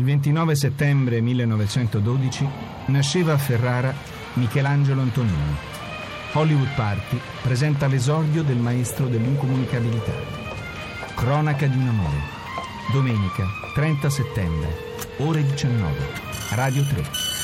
Il 29 settembre 1912 nasceva a Ferrara Michelangelo Antonioni. Hollywood Party presenta l'esordio del maestro dell'incomunicabilità. Cronaca di un amore. Domenica 30 settembre, ore 19. Radio 3.